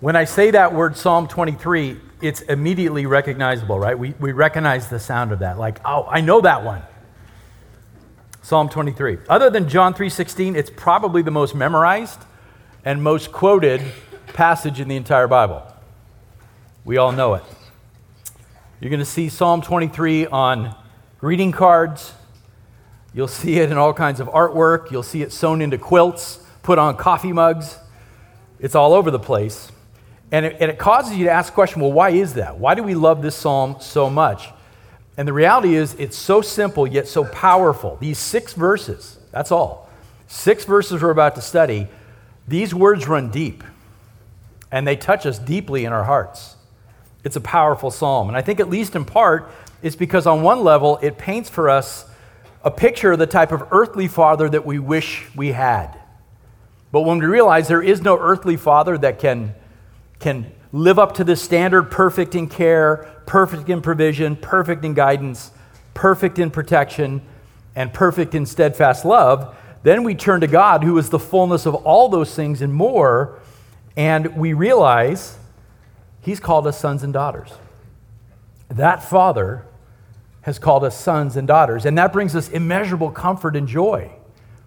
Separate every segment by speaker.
Speaker 1: When I say that word Psalm 23, it's immediately recognizable, right? We, we recognize the sound of that. Like, oh, I know that one. Psalm 23. Other than John 3:16, it's probably the most memorized and most quoted passage in the entire Bible. We all know it. You're going to see Psalm 23 on greeting cards. You'll see it in all kinds of artwork. You'll see it sewn into quilts, put on coffee mugs. It's all over the place. And it, and it causes you to ask the question well, why is that? Why do we love this psalm so much? And the reality is, it's so simple yet so powerful. These six verses, that's all. Six verses we're about to study, these words run deep and they touch us deeply in our hearts. It's a powerful psalm. And I think, at least in part, it's because on one level, it paints for us a picture of the type of earthly father that we wish we had. But when we realize there is no earthly father that can can live up to this standard, perfect in care, perfect in provision, perfect in guidance, perfect in protection, and perfect in steadfast love, then we turn to God, who is the fullness of all those things and more, and we realize He's called us sons and daughters. That Father has called us sons and daughters, and that brings us immeasurable comfort and joy,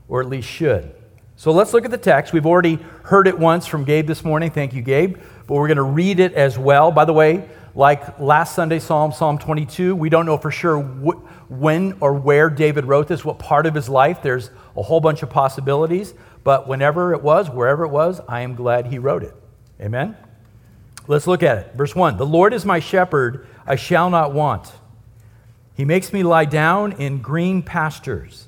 Speaker 1: or at least should. So let's look at the text. We've already heard it once from Gabe this morning. Thank you, Gabe but we're going to read it as well. By the way, like last Sunday, Psalm, Psalm 22, we don't know for sure wh- when or where David wrote this, what part of his life. There's a whole bunch of possibilities, but whenever it was, wherever it was, I am glad he wrote it. Amen? Let's look at it. Verse 1 The Lord is my shepherd, I shall not want. He makes me lie down in green pastures.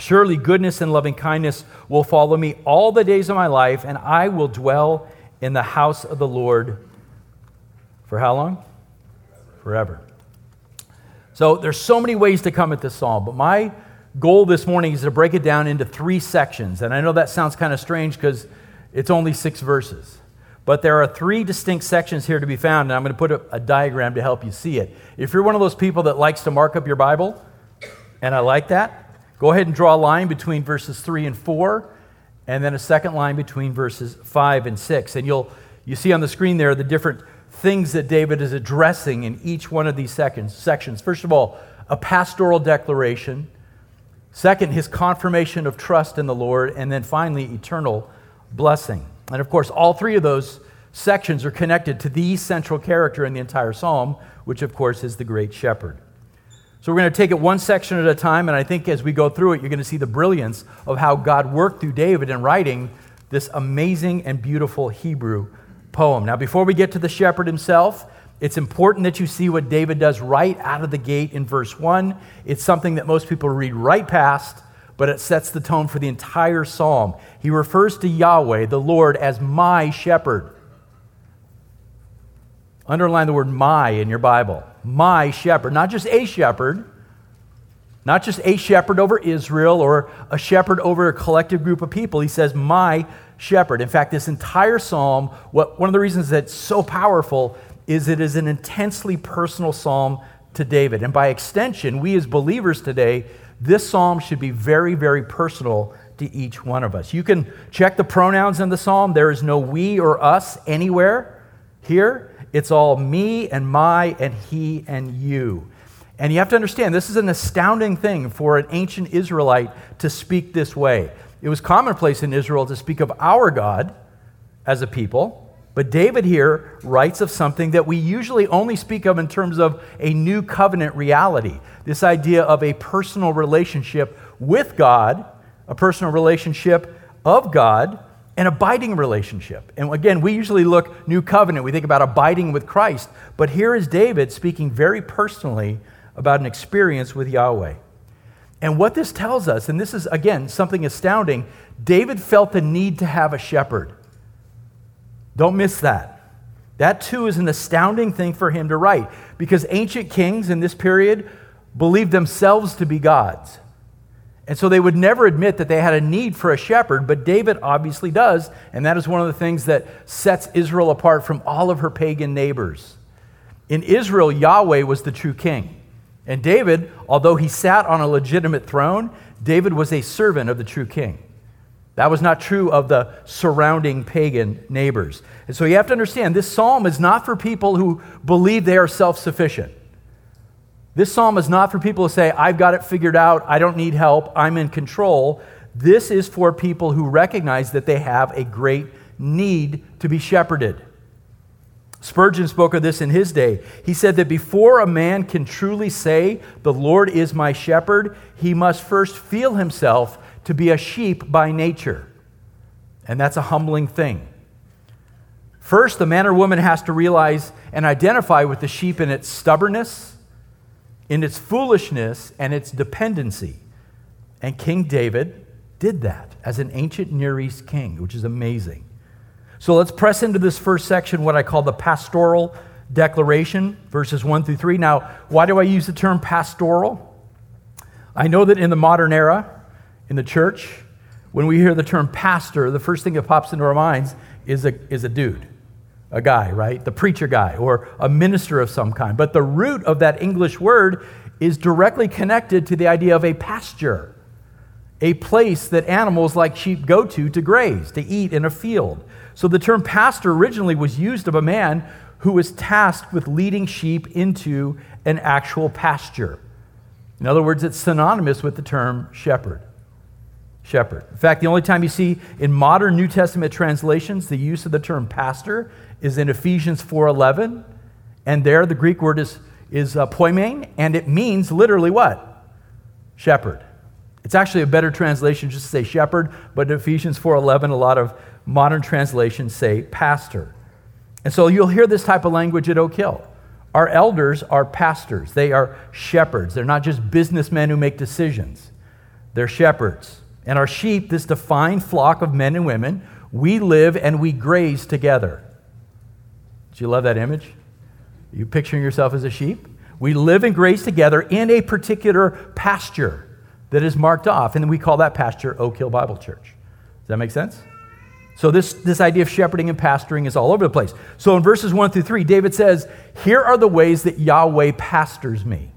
Speaker 1: Surely goodness and loving kindness will follow me all the days of my life, and I will dwell in the house of the Lord for how long? Forever. So there's so many ways to come at this psalm, but my goal this morning is to break it down into three sections. And I know that sounds kind of strange because it's only six verses. But there are three distinct sections here to be found, and I'm going to put a, a, diagram to help you see it. If you're one of those people that likes to mark up your Bible, and I like that, go ahead and draw a line between verses 3 and 4 and then a second line between verses 5 and 6. And you'll you see on the screen there the different things that David is addressing in each one of these sections. First of all, a pastoral declaration. Second, his confirmation of trust in the Lord. And then finally, eternal blessing. And of course, all three of those sections are connected to the central character in the entire psalm, which of course is the great shepherd. So we're going to take it one section at a time, and I think as we go through it, you're going to see the brilliance of how God worked through David in writing this amazing and beautiful Hebrew poem. Now, before we get to the shepherd himself, it's important that you see what David does right out of the gate in verse 1. It's something that most people read right past, but it sets the tone for the entire psalm. He refers to Yahweh, the Lord, as my shepherd. Underline the word my in your Bible my shepherd, not just a shepherd, not just a shepherd over Israel or a shepherd over a collective group of people. He says, My shepherd. In fact, this entire psalm, what, one of the reasons that it's so powerful is it is an intensely personal psalm to David. And by extension, we as believers today, this psalm should be very, very personal to each one of us. You can check the pronouns in the psalm. There is no we or us anywhere here. It's all me and my and he and you. And you have to understand, this is an astounding thing for an ancient Israelite to speak this way. It was commonplace in Israel to speak of our God as a people, but David here writes of something that we usually only speak of in terms of a new covenant reality this idea of a personal relationship with God, a personal relationship of God an abiding relationship. And again, we usually look new covenant, we think about abiding with Christ. But here is David speaking very personally about an experience with Yahweh. And what this tells us, and this is again something astounding, David felt the need to have a shepherd. Don't miss that. That too is an astounding thing for him to write because ancient kings in this period believed themselves to be gods. And so they would never admit that they had a need for a shepherd, but David obviously does, and that is one of the things that sets Israel apart from all of her pagan neighbors. In Israel, Yahweh was the true king. And David, although he sat on a legitimate throne, David was a servant of the true king. That was not true of the surrounding pagan neighbors. And so you have to understand this psalm is not for people who believe they are self sufficient. This psalm is not for people to say, I've got it figured out, I don't need help, I'm in control. This is for people who recognize that they have a great need to be shepherded. Spurgeon spoke of this in his day. He said that before a man can truly say, The Lord is my shepherd, he must first feel himself to be a sheep by nature. And that's a humbling thing. First, the man or woman has to realize and identify with the sheep in its stubbornness, in its foolishness, and its dependency. And King David did that as an ancient Near East king, which is amazing. So let's press into this first section, what I call the pastoral declaration, verses 1 through 3. Now, why do I use the term pastoral? I know that in the modern era, in the church, when we hear the term pastor, the first thing that pops into our minds is a, is a dude, a guy, right? The preacher guy or a minister of some kind. But the root of that English word is directly connected to the idea of a pasture, a place that animals like sheep go to to graze, to eat in a field. So the term pastor originally was used of a man who was tasked with leading sheep into an actual pasture. In other words, it's synonymous with the term shepherd. Shepherd. In fact, the only time you see in modern New Testament translations the use of the term pastor is in Ephesians 4:11, and there the Greek word is is uh, poimen, and it means literally what? Shepherd. It's actually a better translation just to say shepherd, but in Ephesians 4:11 a lot of modern translations say pastor. And so you'll hear this type of language at Oak Hill. Our elders are pastors, they are shepherds. They're not just businessmen who make decisions, they're shepherds. And our sheep, this defined flock of men and women, we live and we graze together. Do you love that image? Are you picturing yourself as a sheep? We live and graze together in a particular pasture that is marked off, and we call that pasture Oak Hill Bible Church. Does that make sense? So, this, this idea of shepherding and pastoring is all over the place. So, in verses 1 through 3, David says, Here are the ways that Yahweh pastors me.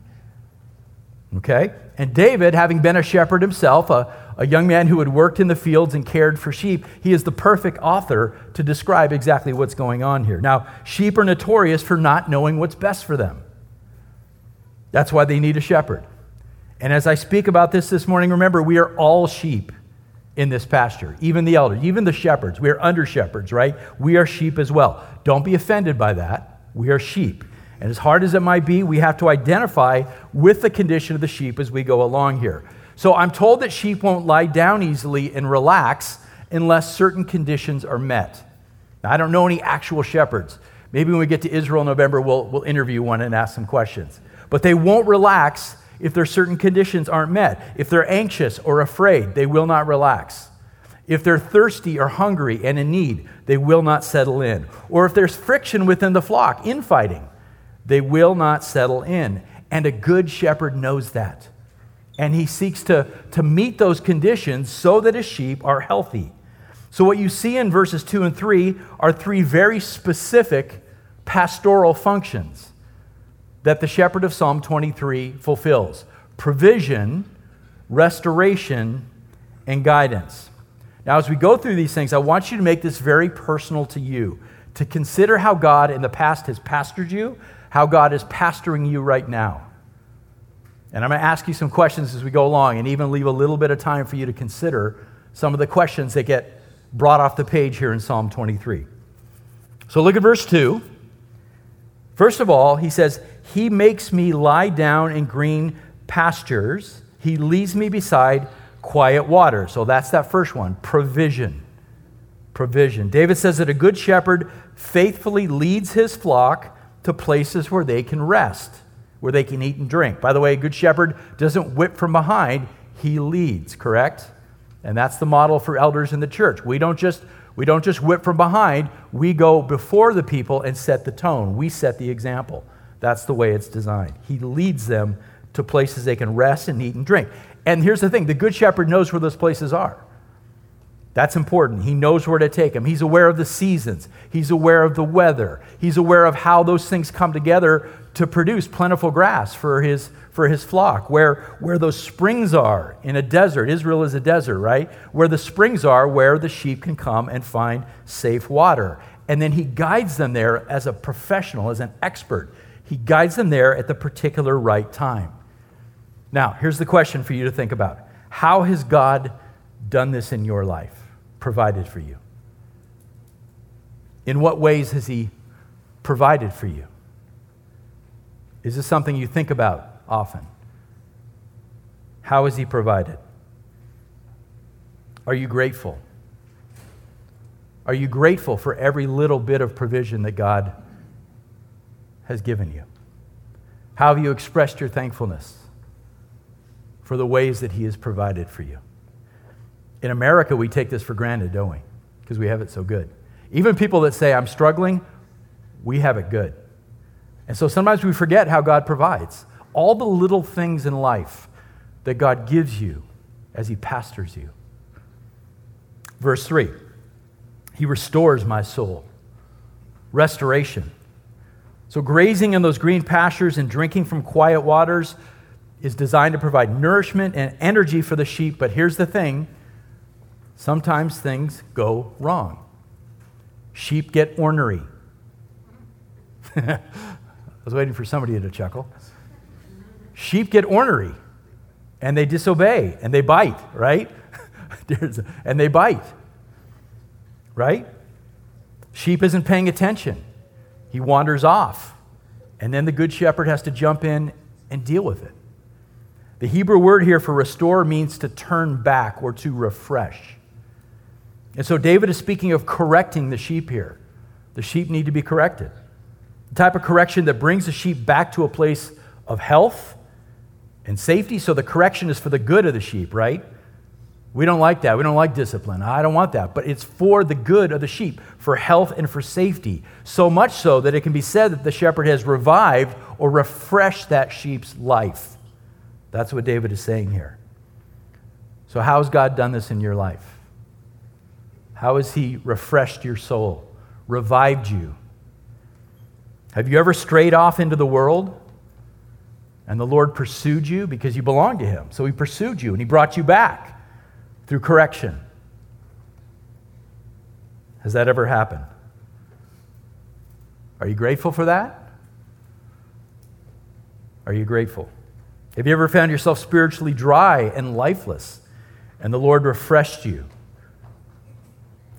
Speaker 1: Okay? And David, having been a shepherd himself, a, a young man who had worked in the fields and cared for sheep, he is the perfect author to describe exactly what's going on here. Now, sheep are notorious for not knowing what's best for them. That's why they need a shepherd. And as I speak about this this morning, remember, we are all sheep in this pasture, even the elders, even the shepherds. We are under shepherds, right? We are sheep as well. Don't be offended by that. We are sheep. And as hard as it might be, we have to identify with the condition of the sheep as we go along here. So I'm told that sheep won't lie down easily and relax unless certain conditions are met. Now, I don't know any actual shepherds. Maybe when we get to Israel in November, we'll, we'll interview one and ask some questions. But they won't relax if their certain conditions aren't met. If they're anxious or afraid, they will not relax. If they're thirsty or hungry and in need, they will not settle in. Or if there's friction within the flock, infighting, they will not settle in. And a good shepherd knows that. And he seeks to, to meet those conditions so that his sheep are healthy. So, what you see in verses 2 and 3 are three very specific pastoral functions that the shepherd of Psalm 23 fulfills provision, restoration, and guidance. Now, as we go through these things, I want you to make this very personal to you, to consider how God in the past has pastored you, how God is pastoring you right now. And I'm going to ask you some questions as we go along and even leave a little bit of time for you to consider some of the questions that get brought off the page here in Psalm 23. So look at verse 2. First of all, he says, he makes me lie down in green pastures. He leads me beside quiet water. So that's that first one provision. Provision. David says that a good shepherd faithfully leads his flock to places where they can rest, where they can eat and drink. By the way, a good shepherd doesn't whip from behind, he leads, correct? And that's the model for elders in the church. We don't just We don't just whip from behind, we go before the people and set the tone. We set the example. That's the way it's designed. He leads them to places they can rest and eat and drink. And here's the thing the Good Shepherd knows where those places are. That's important. He knows where to take them. He's aware of the seasons. He's aware of the weather. He's aware of how those things come together to produce plentiful grass for his, for his flock. Where, where those springs are in a desert, Israel is a desert, right? Where the springs are, where the sheep can come and find safe water. And then he guides them there as a professional, as an expert. He guides them there at the particular right time. Now, here's the question for you to think about How has God done this in your life? Provided for you? In what ways has He provided for you? Is this something you think about often? How has He provided? Are you grateful? Are you grateful for every little bit of provision that God has given you? How have you expressed your thankfulness for the ways that He has provided for you? In America, we take this for granted, don't we? Because we have it so good. Even people that say, I'm struggling, we have it good. And so sometimes we forget how God provides. All the little things in life that God gives you as He pastors you. Verse 3 He restores my soul. Restoration. So, grazing in those green pastures and drinking from quiet waters is designed to provide nourishment and energy for the sheep. But here's the thing sometimes things go wrong. Sheep get ornery. I was waiting for somebody to chuckle. Sheep get ornery and they disobey and they bite, right? and they bite, right? Sheep isn't paying attention. He wanders off. And then the good shepherd has to jump in and deal with it. The Hebrew word here for restore means to turn back or to refresh. And so David is speaking of correcting the sheep here. The sheep need to be corrected. The type of correction that brings the sheep back to a place of health and safety. So the correction is for the good of the sheep, right? We don't like that. We don't like discipline. I don't want that. But it's for the good of the sheep, for health and for safety. So much so that it can be said that the shepherd has revived or refreshed that sheep's life. That's what David is saying here. So, how has God done this in your life? How has He refreshed your soul, revived you? Have you ever strayed off into the world and the Lord pursued you because you belonged to Him? So He pursued you and He brought you back through correction. Has that ever happened? Are you grateful for that? Are you grateful? Have you ever found yourself spiritually dry and lifeless and the Lord refreshed you?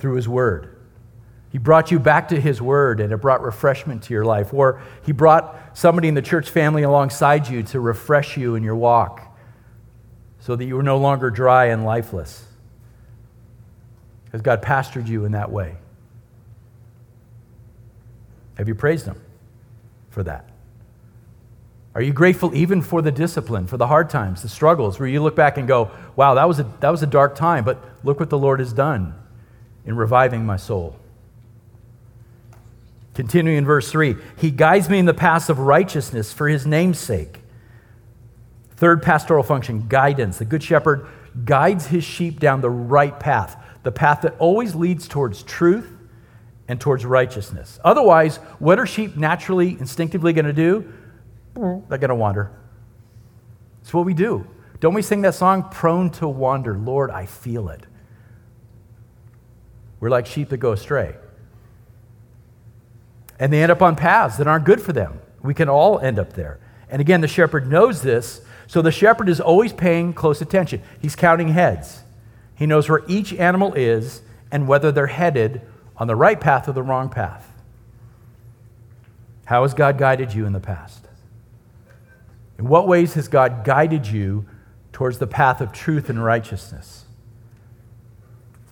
Speaker 1: Through His Word. He brought you back to His Word and it brought refreshment to your life. Or He brought somebody in the church family alongside you to refresh you in your walk so that you were no longer dry and lifeless. Because God pastored you in that way. Have you praised Him for that? Are you grateful even for the discipline, for the hard times, the struggles, where you look back and go, wow, that was a, that was a dark time, but look what the Lord has done in reviving my soul. Continuing in verse 3 He guides me in the paths of righteousness for his name's sake. Third pastoral function guidance. The Good Shepherd guides his sheep down the right path, the path that always leads towards truth and towards righteousness. Otherwise, what are sheep naturally, instinctively going to do? They're going to wander. It's what we do. Don't we sing that song, Prone to Wander? Lord, I feel it. We're like sheep that go astray. And they end up on paths that aren't good for them. We can all end up there. And again, the shepherd knows this, so the shepherd is always paying close attention. He's counting heads. He knows where each animal is and whether they're headed on the right path or the wrong path. How has God guided you in the past? In what ways has God guided you towards the path of truth and righteousness?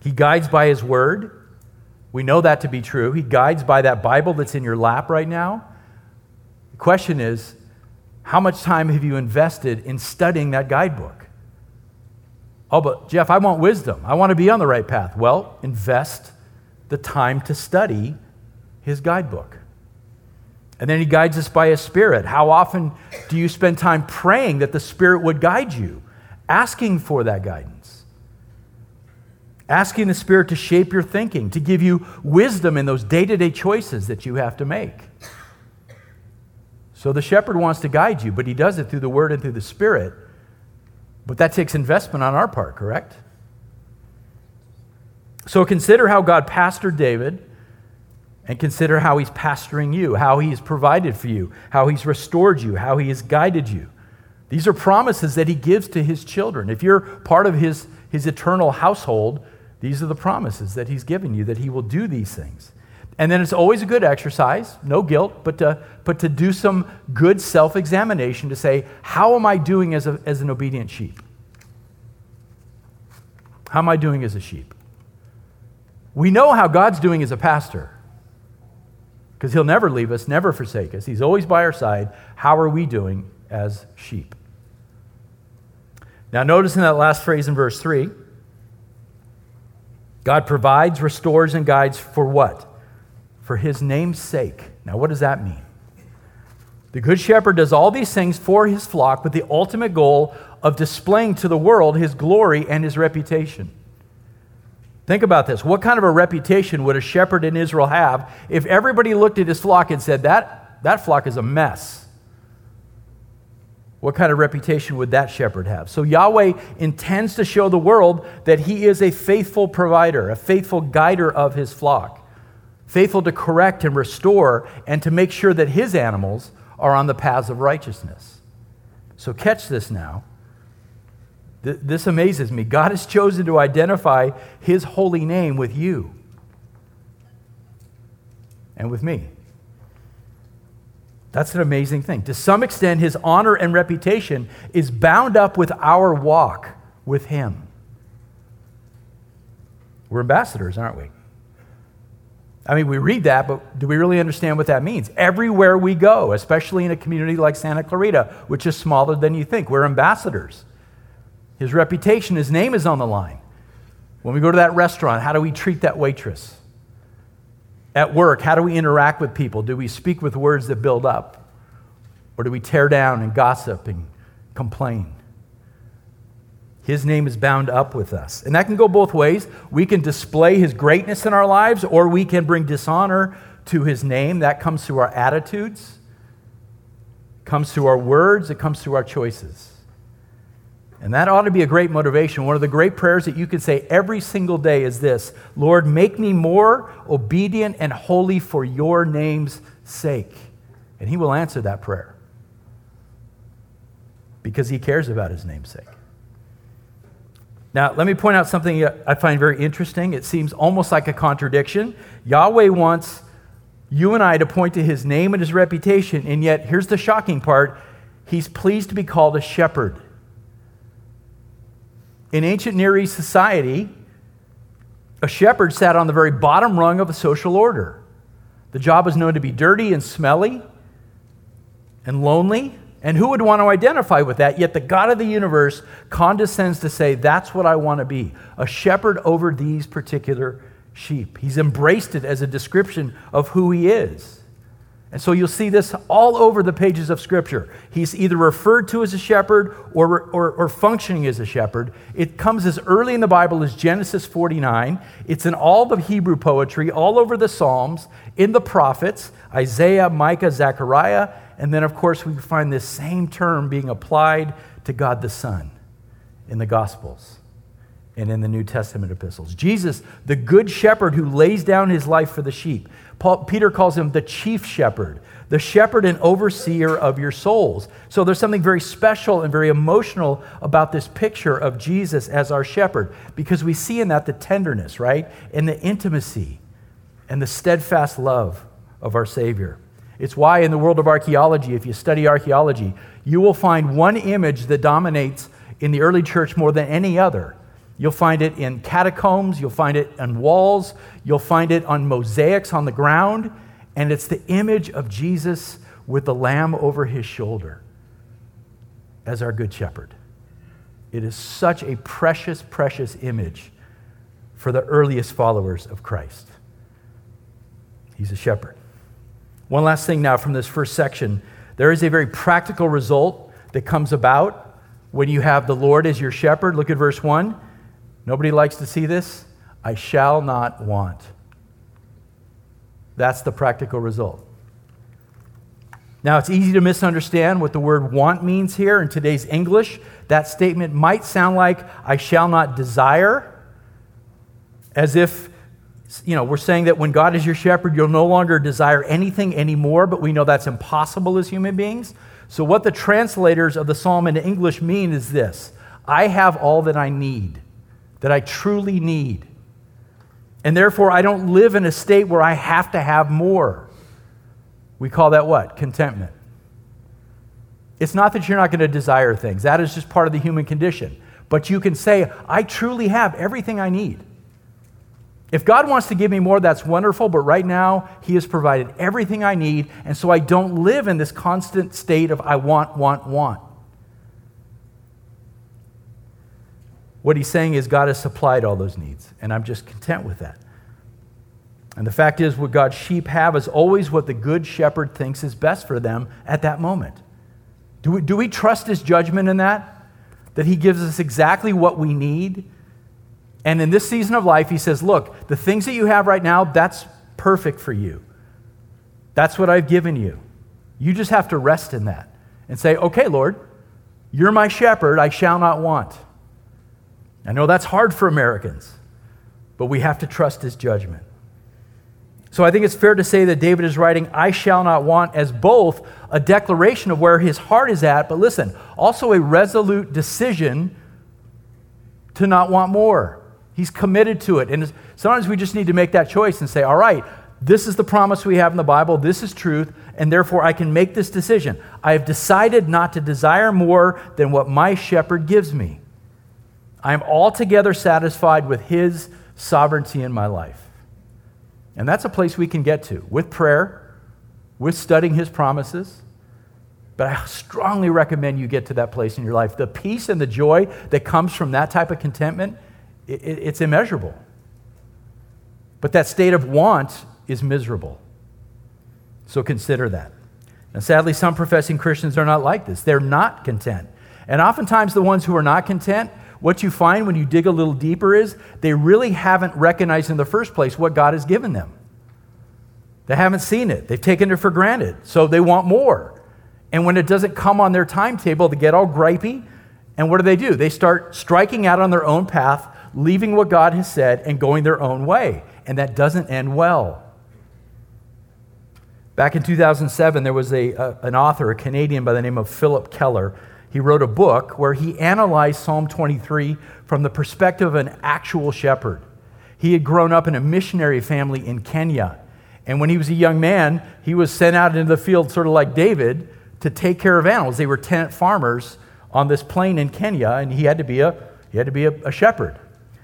Speaker 1: He guides by His Word. We know that to be true. He guides by that Bible that's in your lap right now. The question is how much time have you invested in studying that guidebook? Oh, but Jeff, I want wisdom. I want to be on the right path. Well, invest the time to study his guidebook. And then he guides us by his spirit. How often do you spend time praying that the spirit would guide you, asking for that guidance? Asking the spirit to shape your thinking, to give you wisdom in those day to day choices that you have to make. So the shepherd wants to guide you, but he does it through the word and through the spirit. But that takes investment on our part, correct? So consider how God pastored David and consider how he's pastoring you, how he's provided for you, how he's restored you, how he has guided you. These are promises that he gives to his children. If you're part of his, his eternal household, these are the promises that he's given you that he will do these things. And then it's always a good exercise, no guilt, but to, but to do some good self examination to say, how am I doing as, a, as an obedient sheep? How am I doing as a sheep? We know how God's doing as a pastor because he'll never leave us, never forsake us. He's always by our side. How are we doing as sheep? Now, notice in that last phrase in verse 3 God provides, restores, and guides for what? For his name's sake. Now, what does that mean? The Good Shepherd does all these things for his flock with the ultimate goal of displaying to the world his glory and his reputation. Think about this. What kind of a reputation would a shepherd in Israel have if everybody looked at his flock and said, that, that flock is a mess? What kind of reputation would that shepherd have? So Yahweh intends to show the world that he is a faithful provider, a faithful guider of his flock, faithful to correct and restore and to make sure that his animals are on the paths of righteousness. So catch this now. Th- this amazes me. God has chosen to identify his holy name with you and with me. That's an amazing thing. To some extent, his honor and reputation is bound up with our walk with him. We're ambassadors, aren't we? I mean, we read that, but do we really understand what that means? Everywhere we go, especially in a community like Santa Clarita, which is smaller than you think, we're ambassadors. His reputation, his name is on the line. When we go to that restaurant, how do we treat that waitress? At work, how do we interact with people? Do we speak with words that build up? Or do we tear down and gossip and complain? His name is bound up with us. And that can go both ways. We can display his greatness in our lives, or we can bring dishonor to his name. That comes through our attitudes, comes through our words, it comes through our choices. And that ought to be a great motivation. One of the great prayers that you can say every single day is this Lord, make me more obedient and holy for your name's sake. And he will answer that prayer because he cares about his name's sake. Now, let me point out something I find very interesting. It seems almost like a contradiction. Yahweh wants you and I to point to his name and his reputation, and yet, here's the shocking part he's pleased to be called a shepherd. In ancient Near East society, a shepherd sat on the very bottom rung of a social order. The job was known to be dirty and smelly and lonely. And who would want to identify with that? Yet the God of the universe condescends to say, That's what I want to be a shepherd over these particular sheep. He's embraced it as a description of who he is. And so you'll see this all over the pages of Scripture. He's either referred to as a shepherd or, or, or, functioning as a shepherd. It comes as early in the Bible as Genesis 49. It's in all the Hebrew poetry, all over the Psalms, in the prophets, Isaiah, Micah, Zechariah. And then, of course, we find this same term being applied to God the Son in the Gospels and in the New Testament epistles. Jesus, the good shepherd who lays down his life for the sheep. Paul, Peter calls him the chief shepherd, the shepherd and overseer of your souls. So there's something very special and very emotional about this picture of Jesus as our shepherd because we see in that the tenderness, right? And the intimacy and the steadfast love of our Savior. It's why in the world of archaeology, if you study archaeology, you will find one image that dominates in the early church more than any other You'll find it in catacombs, you'll find it on walls, you'll find it on mosaics on the ground, and it's the image of Jesus with the lamb over his shoulder as our good shepherd. It is such a precious, precious image for the earliest followers of Christ. He's a shepherd. One last thing now from this first section there is a very practical result that comes about when you have the Lord as your shepherd. Look at verse 1. Nobody likes to see this. I shall not want. That's the practical result. Now, it's easy to misunderstand what the word want means here in today's English. That statement might sound like, I shall not desire, as if, you know, we're saying that when God is your shepherd, you'll no longer desire anything anymore, but we know that's impossible as human beings. So, what the translators of the psalm into English mean is this I have all that I need, that I truly need. And therefore, I don't live in a state where I have to have more. We call that what? Contentment. It's not that you're not going to desire things, that is just part of the human condition. But you can say, I truly have everything I need. If God wants to give me more, that's wonderful, but right now, He has provided everything I need, and so I don't live in this constant state of I want, want, want. What He's saying is God has supplied all those needs, and I'm just content with that. And the fact is, what God's sheep have is always what the good shepherd thinks is best for them at that moment. Do we, do we trust his judgment in that? That he gives us exactly what we need? And in this season of life, he says, Look, the things that you have right now, that's perfect for you. That's what I've given you. You just have to rest in that and say, Okay, Lord, you're my shepherd, I shall not want. I know that's hard for Americans, but we have to trust his judgment. So I think it's fair to say that David is writing, I shall not want, as both a declaration of where his heart is at, but listen, also a resolute decision to not want more. He's committed to it. And sometimes we just need to make that choice and say, all right, this is the promise we have in the Bible, this is truth, and therefore I can make this decision. I have decided not to desire more than what my shepherd gives me. I am altogether satisfied with his sovereignty in my life. And that's a place we can get to with prayer, with studying his promises. But I strongly recommend you get to that place in your life. The peace and the joy that comes from that type of contentment, it, it's immeasurable. But that state of want is miserable. So consider that. And sadly, some professing Christians are not like this. They're not content. And oftentimes, the ones who are not content what you find when you dig a little deeper is they really haven't recognized in the first place what God has given them. They haven't seen it, they've taken it for granted, so they want more. And when it doesn't come on their timetable, they get all gripey. And what do they do? They start striking out on their own path, leaving what God has said, and going their own way. And that doesn't end well. Back in 2007, there was a, a, an author, a Canadian by the name of Phillip Keller, he wrote a book where he analyzed Psalm 23 from the perspective of an actual shepherd. He had grown up in a missionary family in Kenya. And when he was a young man, he was sent out into the field, sort of like David, to take care of animals. They were tenant farmers on this plain in Kenya, and he had to be a, he had to be a, a shepherd.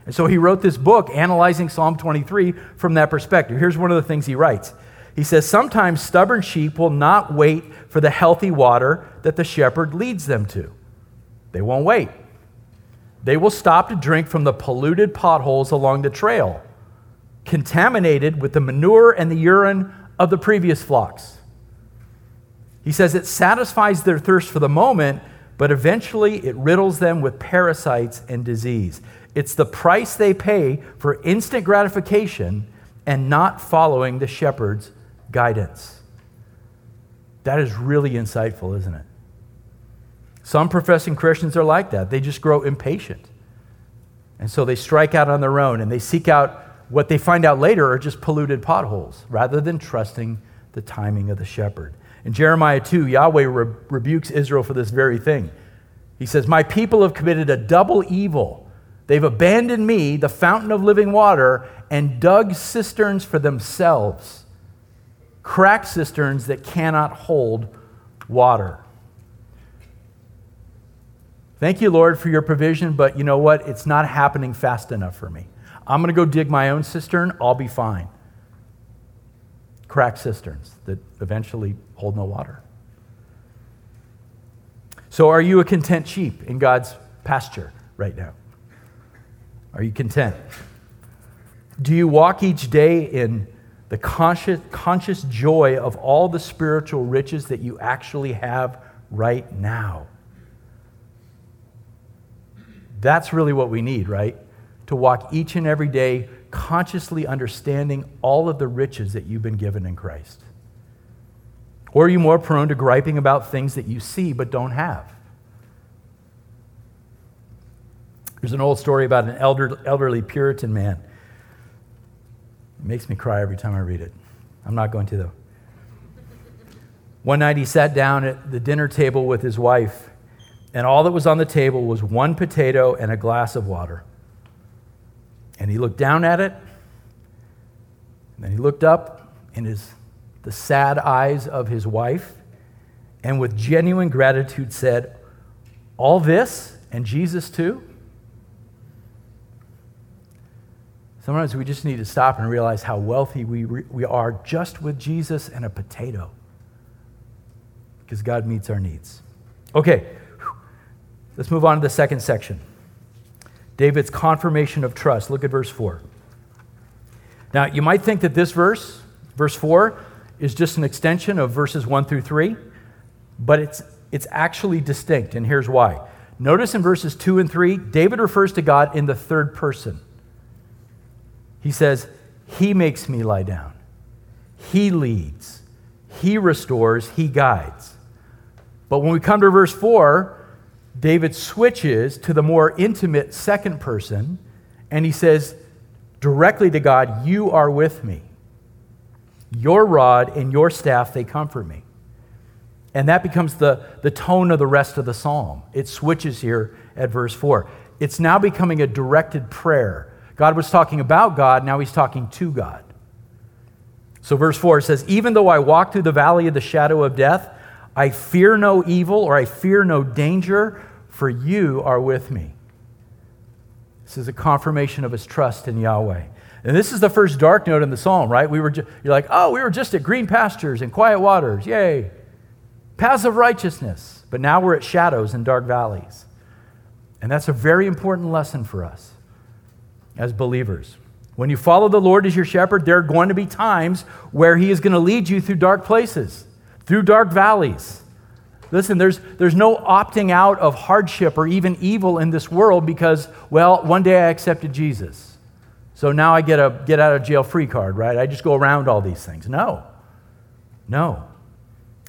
Speaker 1: And so he wrote this book analyzing Psalm 23 from that perspective. Here's one of the things he writes he says, Sometimes stubborn sheep will not wait for the healthy water that the shepherd leads them to. They won't wait. They will stop to drink from the polluted potholes along the trail, contaminated with the manure and the urine of the previous flocks. He says it satisfies their thirst for the moment, but eventually it riddles them with parasites and disease. It's the price they pay for instant gratification and not following the shepherd's guidance. That is really insightful, isn't it? Some professing Christians are like that. They just grow impatient. And so they strike out on their own and they seek out what they find out later are just polluted potholes rather than trusting the timing of the shepherd. In Jeremiah 2, Yahweh re- rebukes Israel for this very thing. He says, My people have committed a double evil. They've abandoned me, the fountain of living water, and dug cisterns for themselves cracked cisterns that cannot hold water. Thank you, Lord, for your provision, but you know what? It's not happening fast enough for me. I'm going to go dig my own cistern. I'll be fine. Cracked cisterns that eventually hold no water. So, are you a content sheep in God's pasture right now? Are you content? Do you walk each day in the conscious, conscious joy of all the spiritual riches that you actually have right now. That's really what we need, right? To walk each and every day consciously understanding all of the riches that you've been given in Christ. Or are you more prone to griping about things that you see but don't have? There's an old story about an elder, elderly Puritan man it makes me cry every time I read it. I'm not going to, though. One night he sat down at the dinner table with his wife, and all that was on the table was one potato and a glass of water. And he looked down at it, and then he looked up in his, the sad eyes of his wife, and with genuine gratitude said, All this and Jesus too? Sometimes we just need to stop and realize how wealthy we, re- we are just with Jesus and a potato. Because God meets our needs. Okay, let's move on to the second section David's confirmation of trust. Look at verse 4. Now, you might think that this verse, verse 4, is just an extension of verses 1 through 3, but it's, it's actually distinct, and here's why. Notice in verses 2 and 3, David refers to God in the third person. He says, He makes me lie down. He leads. He restores. He guides. But when we come to verse 4, David switches to the more intimate second person and he says directly to God, You are with me. Your rod and your staff, they comfort me. And that becomes the, the tone of the rest of the psalm. It switches here at verse 4. It's now becoming a directed prayer God was talking about God, now he's talking to God. So, verse 4 says, Even though I walk through the valley of the shadow of death, I fear no evil or I fear no danger, for you are with me. This is a confirmation of his trust in Yahweh. And this is the first dark note in the psalm, right? We were ju- you're like, oh, we were just at green pastures and quiet waters. Yay. Paths of righteousness. But now we're at shadows and dark valleys. And that's a very important lesson for us as believers. When you follow the Lord as your shepherd, there are going to be times where He is going to lead you through dark places, through dark valleys. Listen, there's, there's no opting out of hardship or even evil in this world because, well, one day I accepted Jesus. So now I get a get out of jail free card, right? I just go around all these things. No. No.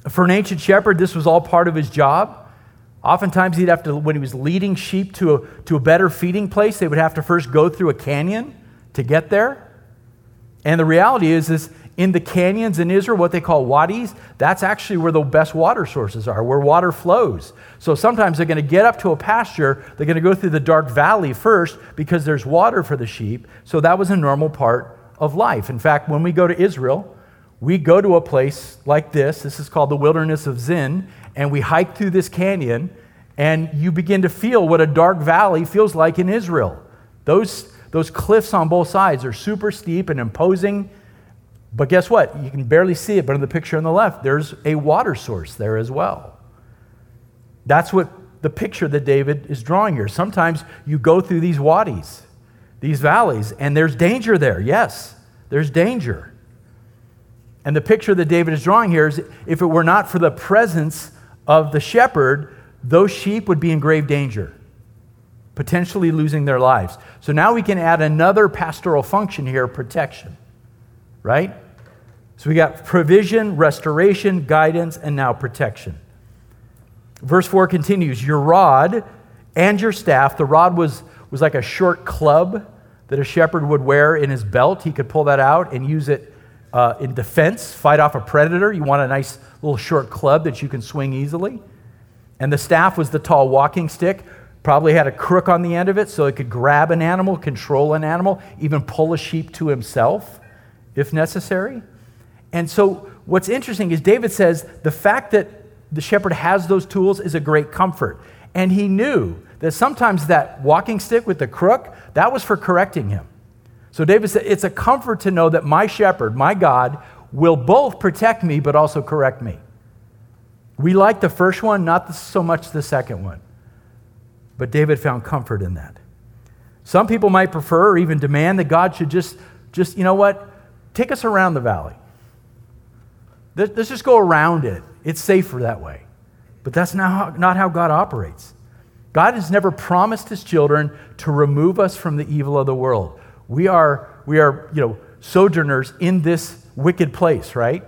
Speaker 1: For an ancient shepherd, this was all part of his job. Oftentimes, he'd have to, when he was leading sheep to a, to a better feeding place, they would have to first go through a canyon to get there. And the reality is, is in the canyons in Israel, what they call wadis, that's actually where the best water sources are, where water flows. So sometimes they're going to get up to a pasture, they're going to go through the dark valley first because there's water for the sheep. So that was a normal part of life. In fact, when we go to Israel, we go to a place like this. This is called the wilderness of Zin, and we hike through this canyon, and you begin to feel what a dark valley feels like in Israel. Those, those cliffs on both sides are super steep and imposing. But guess what? You can barely see it, but in the picture on the left, there's a water source there as well. That's what the picture that David is drawing here. Sometimes you go through these wadis, these valleys, and there's danger there. Yes, there's danger. And the picture that David is drawing here is if it were not for the presence of the shepherd, those sheep would be in grave danger, potentially losing their lives. So now we can add another pastoral function here protection, right? So we got provision, restoration, guidance, and now protection. Verse 4 continues Your rod and your staff, the rod was, was like a short club that a shepherd would wear in his belt. He could pull that out and use it uh, in defense, fight off a predator. You want a nice little short club that you can swing easily. And the staff was the tall walking stick. Probably had a crook on the end of it so it could grab an animal, control an animal, even pull a sheep to himself if necessary. And so, what's interesting is David says the fact that the shepherd has those tools is a great comfort. And he knew that sometimes that walking stick with the crook, that was for correcting him. So David said, It's a comfort to know that my shepherd, my God, will both protect me but also correct me. We like the first one, not so much the second one. But David found comfort in that. Some people might prefer or even demand that God should just, just you know what, take us around the valley. Let's just go around it. It's safer that way. But that's not how, not how God operates. God has never promised his children to remove us from the evil of the world. We are, we are you know, sojourners in this wicked place, right?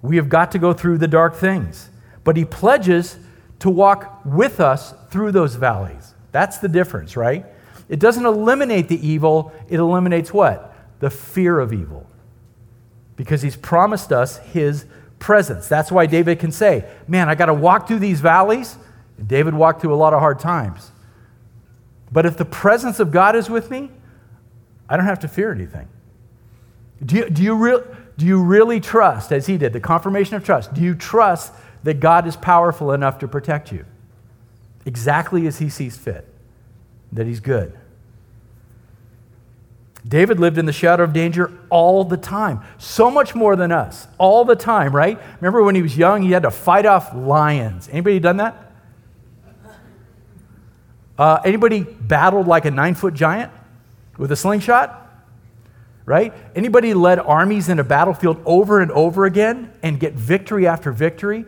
Speaker 1: We have got to go through the dark things. But he pledges to walk with us through those valleys. That's the difference, right? It doesn't eliminate the evil, it eliminates what? The fear of evil. Because he's promised us his presence. That's why David can say, Man, I got to walk through these valleys. And David walked through a lot of hard times. But if the presence of God is with me, I don't have to fear anything. Do you, do you, re- do you really trust, as he did, the confirmation of trust? Do you trust that God is powerful enough to protect you? Exactly as he sees fit, that he's good. David lived in the shadow of danger all the time, so much more than us, all the time, right? Remember when he was young, he had to fight off lions. Anybody done that? Uh, anybody battled like a nine foot giant with a slingshot? Right? Anybody led armies in a battlefield over and over again and get victory after victory?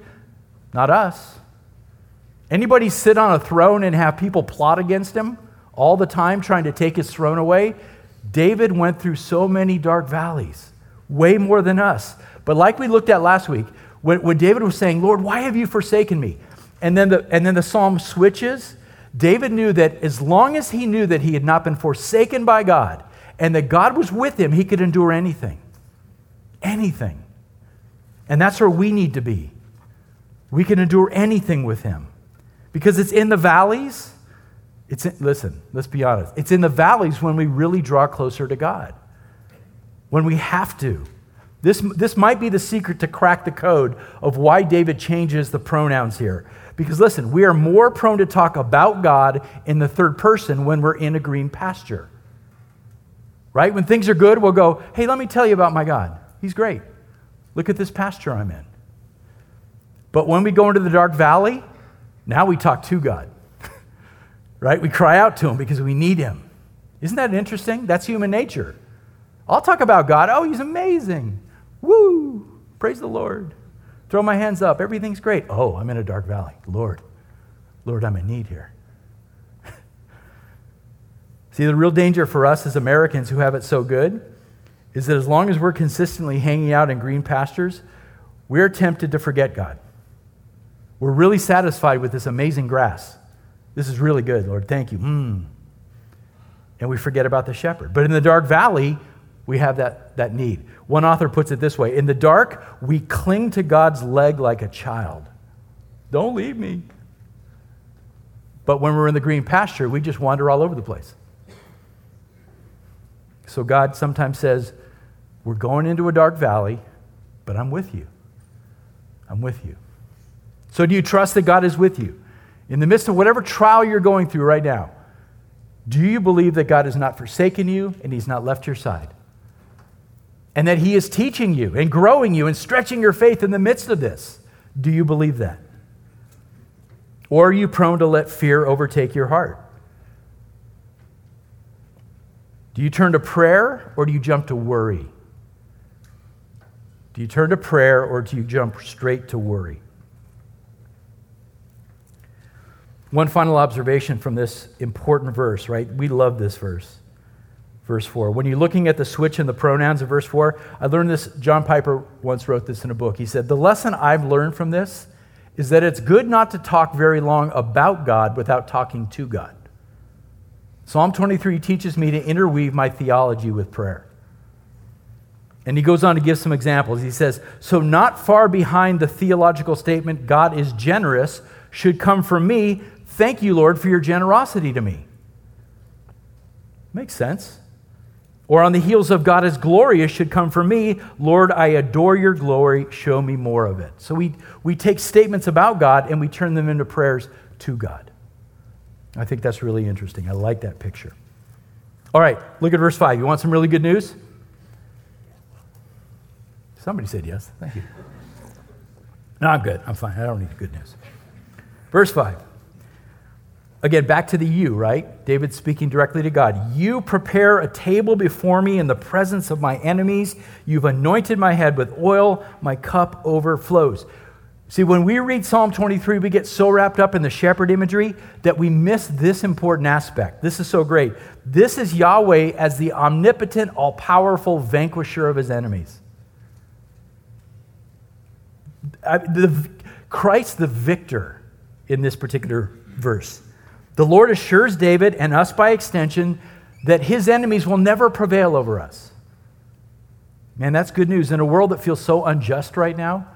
Speaker 1: Not us. Anybody sit on a throne and have people plot against him all the time trying to take his throne away? David went through so many dark valleys, way more than us. But like we looked at last week, when, when David was saying, Lord, why have you forsaken me? And then, the, and then the psalm switches. David knew that as long as he knew that he had not been forsaken by God and that God was with him, he could endure anything. Anything. And that's where we need to be. We can endure anything with him because it's in the valleys it's in, listen, let's be honest. It's in the valleys when we really draw closer to God, when we have to. This, this might be the secret to crack the code of why David changes the pronouns here. Because listen, we are more prone to talk about God in the third person when we're in a green pasture. Right? When things are good, we'll go, hey, let me tell you about my God. He's great. Look at this pasture I'm in. But when we go into the dark valley, now we talk to God right? We cry out to him because we need him. Isn't that interesting? That's human nature. I'll talk about God. Oh, he's amazing. Woo! Praise the Lord. Throw my hands up. Everything's great. Oh, I'm in a dark valley. Lord, Lord, I'm in need here. See, the real danger for us as Americans who have it so good is that as long as we're consistently hanging out in green pastures, we're tempted to forget God. We're really satisfied with this amazing grass. This is really good, Lord. Thank you. Mm. And we forget about the shepherd. But in the dark valley, we have that, that need. One author puts it this way In the dark, we cling to God's leg like a child. Don't leave me. But when we're in the green pasture, we just wander all over the place. So God sometimes says, We're going into a dark valley, but I'm with you. I'm with you. So do you trust that God is with you? In the midst of whatever trial you're going through right now, do you believe that God has not forsaken you and He's not left your side? And that He is teaching you and growing you and stretching your faith in the midst of this? Do you believe that? Or are you prone to let fear overtake your heart? Do you turn to prayer or do you jump to worry? Do you turn to prayer or do you jump straight to worry? One final observation from this important verse, right? We love this verse. Verse 4. When you're looking at the switch in the pronouns of verse 4, I learned this. John Piper once wrote this in a book. He said, The lesson I've learned from this is that it's good not to talk very long about God without talking to God. Psalm 23 teaches me to interweave my theology with prayer. And he goes on to give some examples. He says, So, not far behind the theological statement, God is generous, should come from me Thank you, Lord, for your generosity to me. Makes sense. Or on the heels of God is glorious should come from me, Lord, I adore your glory, show me more of it. So we, we take statements about God and we turn them into prayers to God. I think that's really interesting. I like that picture. All right, look at verse 5. You want some really good news? Somebody said yes. Thank you. No, I'm good. I'm fine. I don't need good news. Verse 5. Again, back to the you, right? David speaking directly to God. You prepare a table before me in the presence of my enemies. You've anointed my head with oil. My cup overflows. See, when we read Psalm 23, we get so wrapped up in the shepherd imagery that we miss this important aspect. This is so great. This is Yahweh as the omnipotent, all powerful vanquisher of his enemies. the, Christ, the victor, in this particular verse. The Lord assures David and us by extension that his enemies will never prevail over us. Man, that's good news. In a world that feels so unjust right now,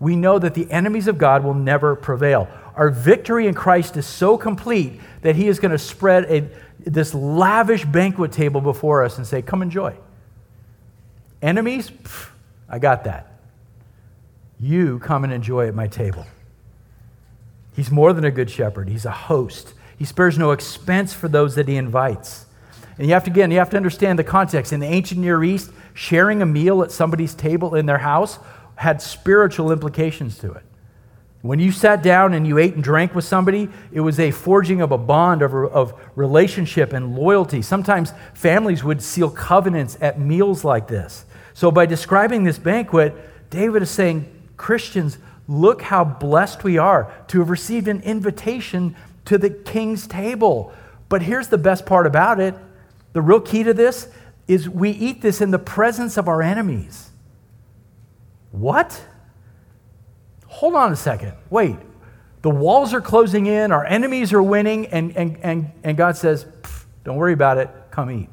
Speaker 1: we know that the enemies of God will never prevail. Our victory in Christ is so complete that he is going to spread a, this lavish banquet table before us and say, Come enjoy. Enemies, Pff, I got that. You come and enjoy at my table. He's more than a good shepherd, he's a host. He spares no expense for those that he invites. And you have to, again, you have to understand the context. In the ancient Near East, sharing a meal at somebody's table in their house had spiritual implications to it. When you sat down and you ate and drank with somebody, it was a forging of a bond of, of relationship and loyalty. Sometimes families would seal covenants at meals like this. So, by describing this banquet, David is saying, Christians, look how blessed we are to have received an invitation to the king's table. But here's the best part about it the real key to this is we eat this in the presence of our enemies. What? Hold on a second. Wait. The walls are closing in, our enemies are winning, and, and, and, and God says, Don't worry about it, come eat.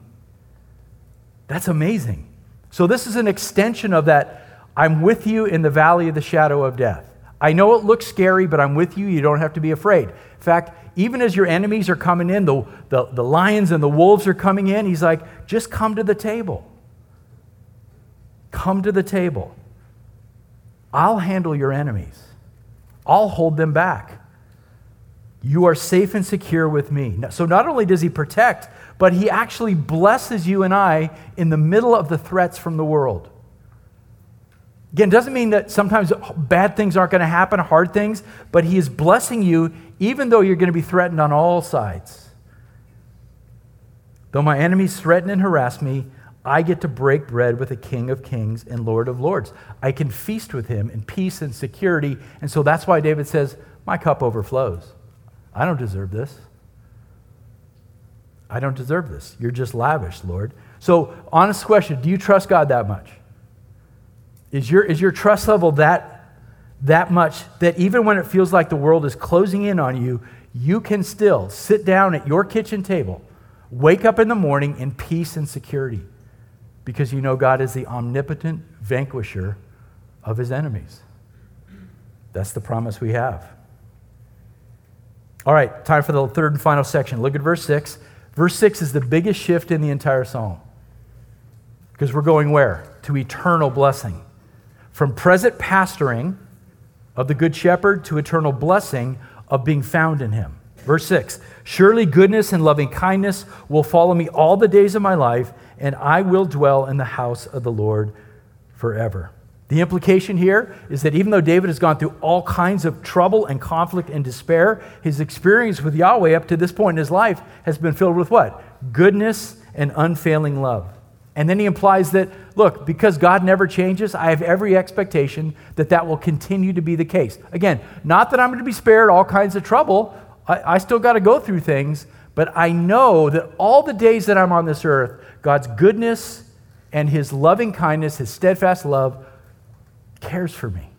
Speaker 1: That's amazing. So, this is an extension of that I'm with you in the valley of the shadow of death. I know it looks scary, but I'm with you. You don't have to be afraid. In fact, even as your enemies are coming in, the, the, the lions and the wolves are coming in, he's like, just come to the table. Come to the table. I'll handle your enemies, I'll hold them back. You are safe and secure with me. So not only does he protect, but he actually blesses you and I in the middle of the threats from the world. Again, doesn't mean that sometimes bad things aren't going to happen, hard things, but He is blessing you even though you're going to be threatened on all sides. Though my enemies threaten and harass me, I get to break bread with the King of Kings and Lord of Lords. I can feast with Him in peace and security. And so that's why David says, My cup overflows. I don't deserve this. I don't deserve this. You're just lavish, Lord. So, honest question do you trust God that much? Is your, is your trust level that, that much that even when it feels like the world is closing in on you, you can still sit down at your kitchen table, wake up in the morning in peace and security because you know God is the omnipotent vanquisher of his enemies? That's the promise we have. All right, time for the third and final section. Look at verse 6. Verse 6 is the biggest shift in the entire psalm. Because we're going where? To eternal blessing. From present pastoring of the Good Shepherd to eternal blessing of being found in him. Verse 6 Surely goodness and loving kindness will follow me all the days of my life, and I will dwell in the house of the Lord forever. The implication here is that even though David has gone through all kinds of trouble and conflict and despair, his experience with Yahweh up to this point in his life has been filled with what? Goodness and unfailing love. And then he implies that, look, because God never changes, I have every expectation that that will continue to be the case. Again, not that I'm going to be spared all kinds of trouble. I, I still got to go through things, but I know that all the days that I'm on this earth, God's goodness and his loving kindness, his steadfast love, cares for me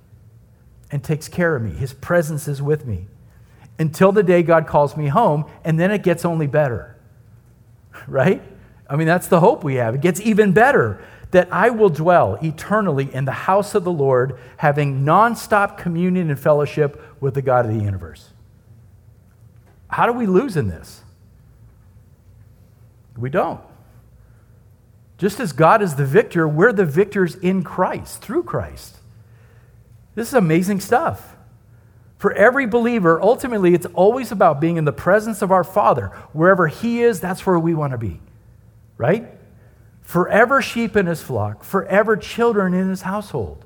Speaker 1: and takes care of me. His presence is with me until the day God calls me home, and then it gets only better. Right? I mean, that's the hope we have. It gets even better that I will dwell eternally in the house of the Lord, having nonstop communion and fellowship with the God of the universe. How do we lose in this? We don't. Just as God is the victor, we're the victors in Christ, through Christ. This is amazing stuff. For every believer, ultimately, it's always about being in the presence of our Father. Wherever He is, that's where we want to be right? Forever sheep in his flock, forever children in his household.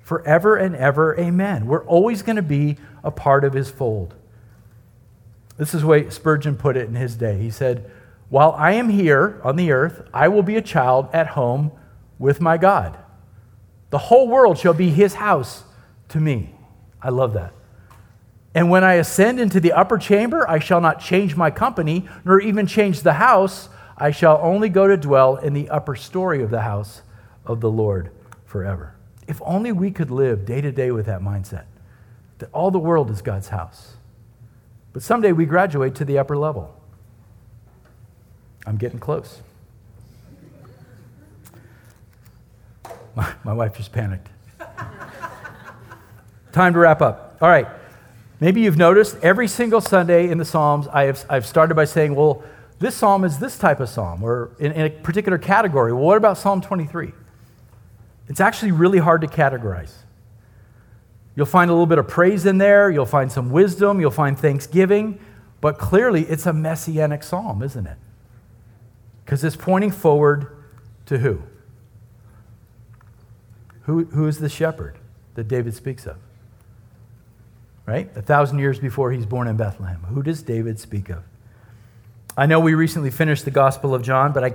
Speaker 1: Forever and ever, amen. We're always going to be a part of his fold. This is the way Spurgeon put it in his day. He said, While I am here on the earth, I will be a child at home with my God. The whole world shall be his house to me. I love that. And when I ascend into the upper chamber, I shall not change my company, nor even change the house. I shall only go to dwell in the upper story of the house of the Lord forever. If only we could live day to day with that mindset that all the world is God's house. But someday we graduate to the upper level. I'm getting close. My, my wife just panicked. Time to wrap up. All right. Maybe you've noticed every single Sunday in the Psalms, I have, I've started by saying, well, this psalm is this type of psalm, or in, in a particular category. Well, what about Psalm 23? It's actually really hard to categorize. You'll find a little bit of praise in there, you'll find some wisdom, you'll find thanksgiving, but clearly it's a messianic psalm, isn't it? Because it's pointing forward to who? who? Who is the shepherd that David speaks of? Right? A thousand years before he's born in Bethlehem. Who does David speak of? I know we recently finished the Gospel of John, but I,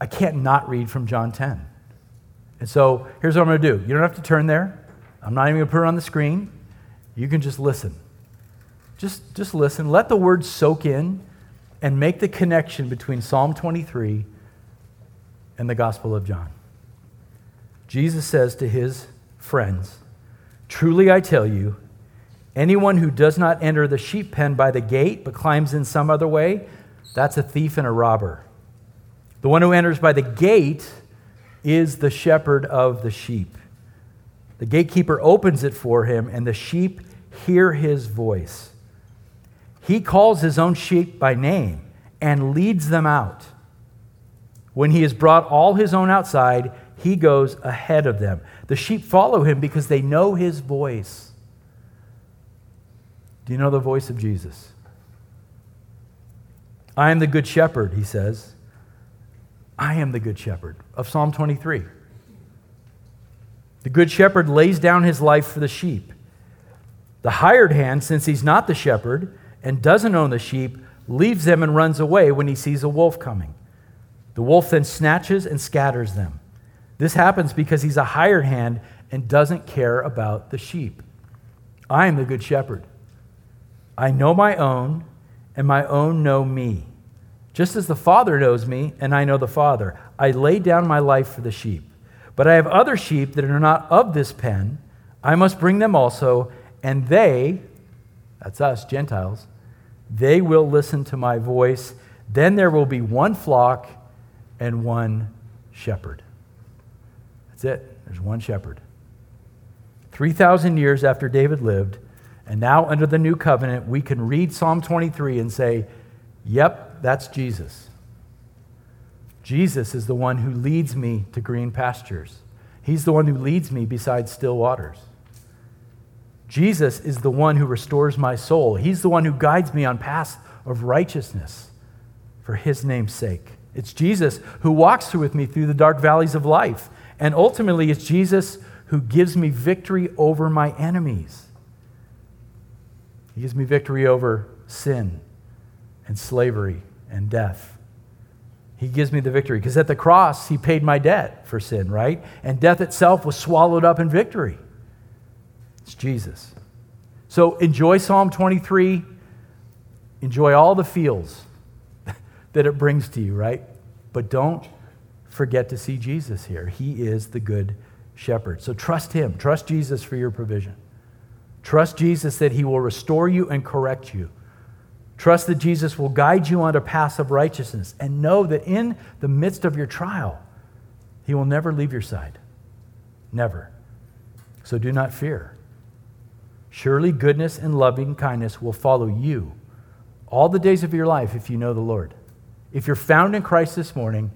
Speaker 1: I can't not read from John 10. And so here's what I'm going to do. You don't have to turn there. I'm not even going to put it on the screen. You can just listen. Just, just listen. Let the words soak in and make the connection between Psalm 23 and the Gospel of John. Jesus says to his friends, Truly I tell you, anyone who does not enter the sheep pen by the gate, but climbs in some other way, that's a thief and a robber. The one who enters by the gate is the shepherd of the sheep. The gatekeeper opens it for him, and the sheep hear his voice. He calls his own sheep by name and leads them out. When he has brought all his own outside, he goes ahead of them. The sheep follow him because they know his voice. Do you know the voice of Jesus? I am the good shepherd, he says. I am the good shepherd of Psalm 23. The good shepherd lays down his life for the sheep. The hired hand, since he's not the shepherd and doesn't own the sheep, leaves them and runs away when he sees a wolf coming. The wolf then snatches and scatters them. This happens because he's a hired hand and doesn't care about the sheep. I am the good shepherd. I know my own, and my own know me. Just as the Father knows me, and I know the Father, I lay down my life for the sheep. But I have other sheep that are not of this pen. I must bring them also, and they, that's us, Gentiles, they will listen to my voice. Then there will be one flock and one shepherd. That's it. There's one shepherd. 3,000 years after David lived, and now under the new covenant, we can read Psalm 23 and say, Yep, that's Jesus. Jesus is the one who leads me to green pastures. He's the one who leads me beside still waters. Jesus is the one who restores my soul. He's the one who guides me on paths of righteousness for his name's sake. It's Jesus who walks with me through the dark valleys of life. And ultimately, it's Jesus who gives me victory over my enemies. He gives me victory over sin and slavery and death. He gives me the victory because at the cross, He paid my debt for sin, right? And death itself was swallowed up in victory. It's Jesus. So enjoy Psalm 23. Enjoy all the feels that it brings to you, right? But don't forget to see Jesus here. He is the good shepherd. So trust Him. Trust Jesus for your provision. Trust Jesus that He will restore you and correct you. Trust that Jesus will guide you onto paths of righteousness and know that in the midst of your trial, He will never leave your side. Never. So do not fear. Surely goodness and loving kindness will follow you all the days of your life if you know the Lord. If you're found in Christ this morning,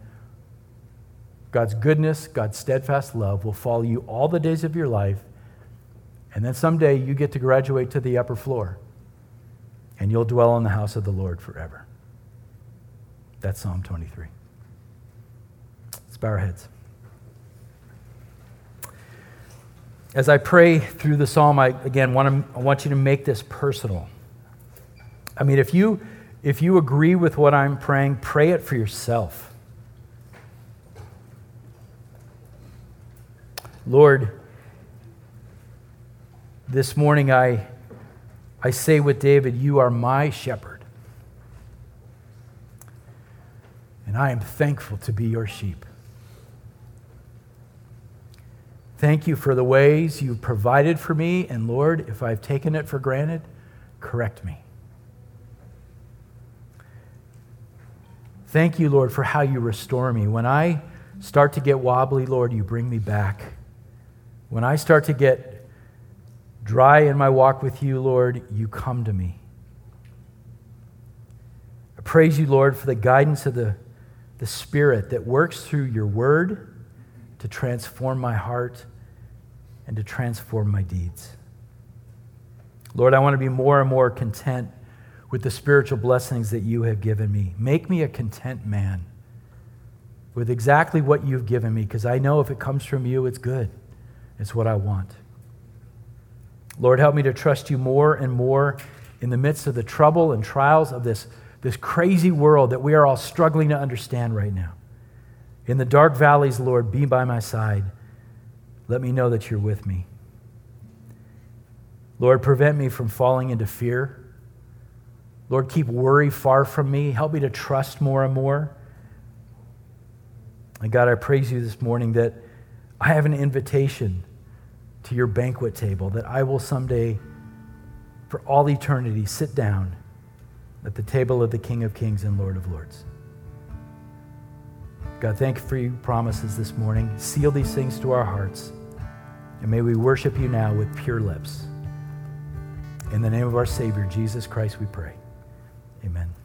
Speaker 1: God's goodness, God's steadfast love will follow you all the days of your life. And then someday you get to graduate to the upper floor and you'll dwell in the house of the Lord forever. That's Psalm 23. Let's bow our heads. As I pray through the psalm, I again want, to, I want you to make this personal. I mean, if you, if you agree with what I'm praying, pray it for yourself. Lord, this morning I, I say with David, You are my shepherd. And I am thankful to be your sheep. Thank you for the ways you've provided for me. And Lord, if I've taken it for granted, correct me. Thank you, Lord, for how you restore me. When I start to get wobbly, Lord, you bring me back. When I start to get dry in my walk with you, Lord, you come to me. I praise you, Lord, for the guidance of the, the Spirit that works through your word to transform my heart and to transform my deeds. Lord, I want to be more and more content with the spiritual blessings that you have given me. Make me a content man with exactly what you've given me, because I know if it comes from you, it's good. It's what I want. Lord, help me to trust you more and more in the midst of the trouble and trials of this, this crazy world that we are all struggling to understand right now. In the dark valleys, Lord, be by my side let me know that you're with me. Lord, prevent me from falling into fear. Lord, keep worry far from me. Help me to trust more and more. And God, I praise you this morning that I have an invitation to your banquet table, that I will someday, for all eternity, sit down at the table of the King of Kings and Lord of Lords. God, thank you for your promises this morning. Seal these things to our hearts. And may we worship you now with pure lips. In the name of our Savior, Jesus Christ, we pray. Amen.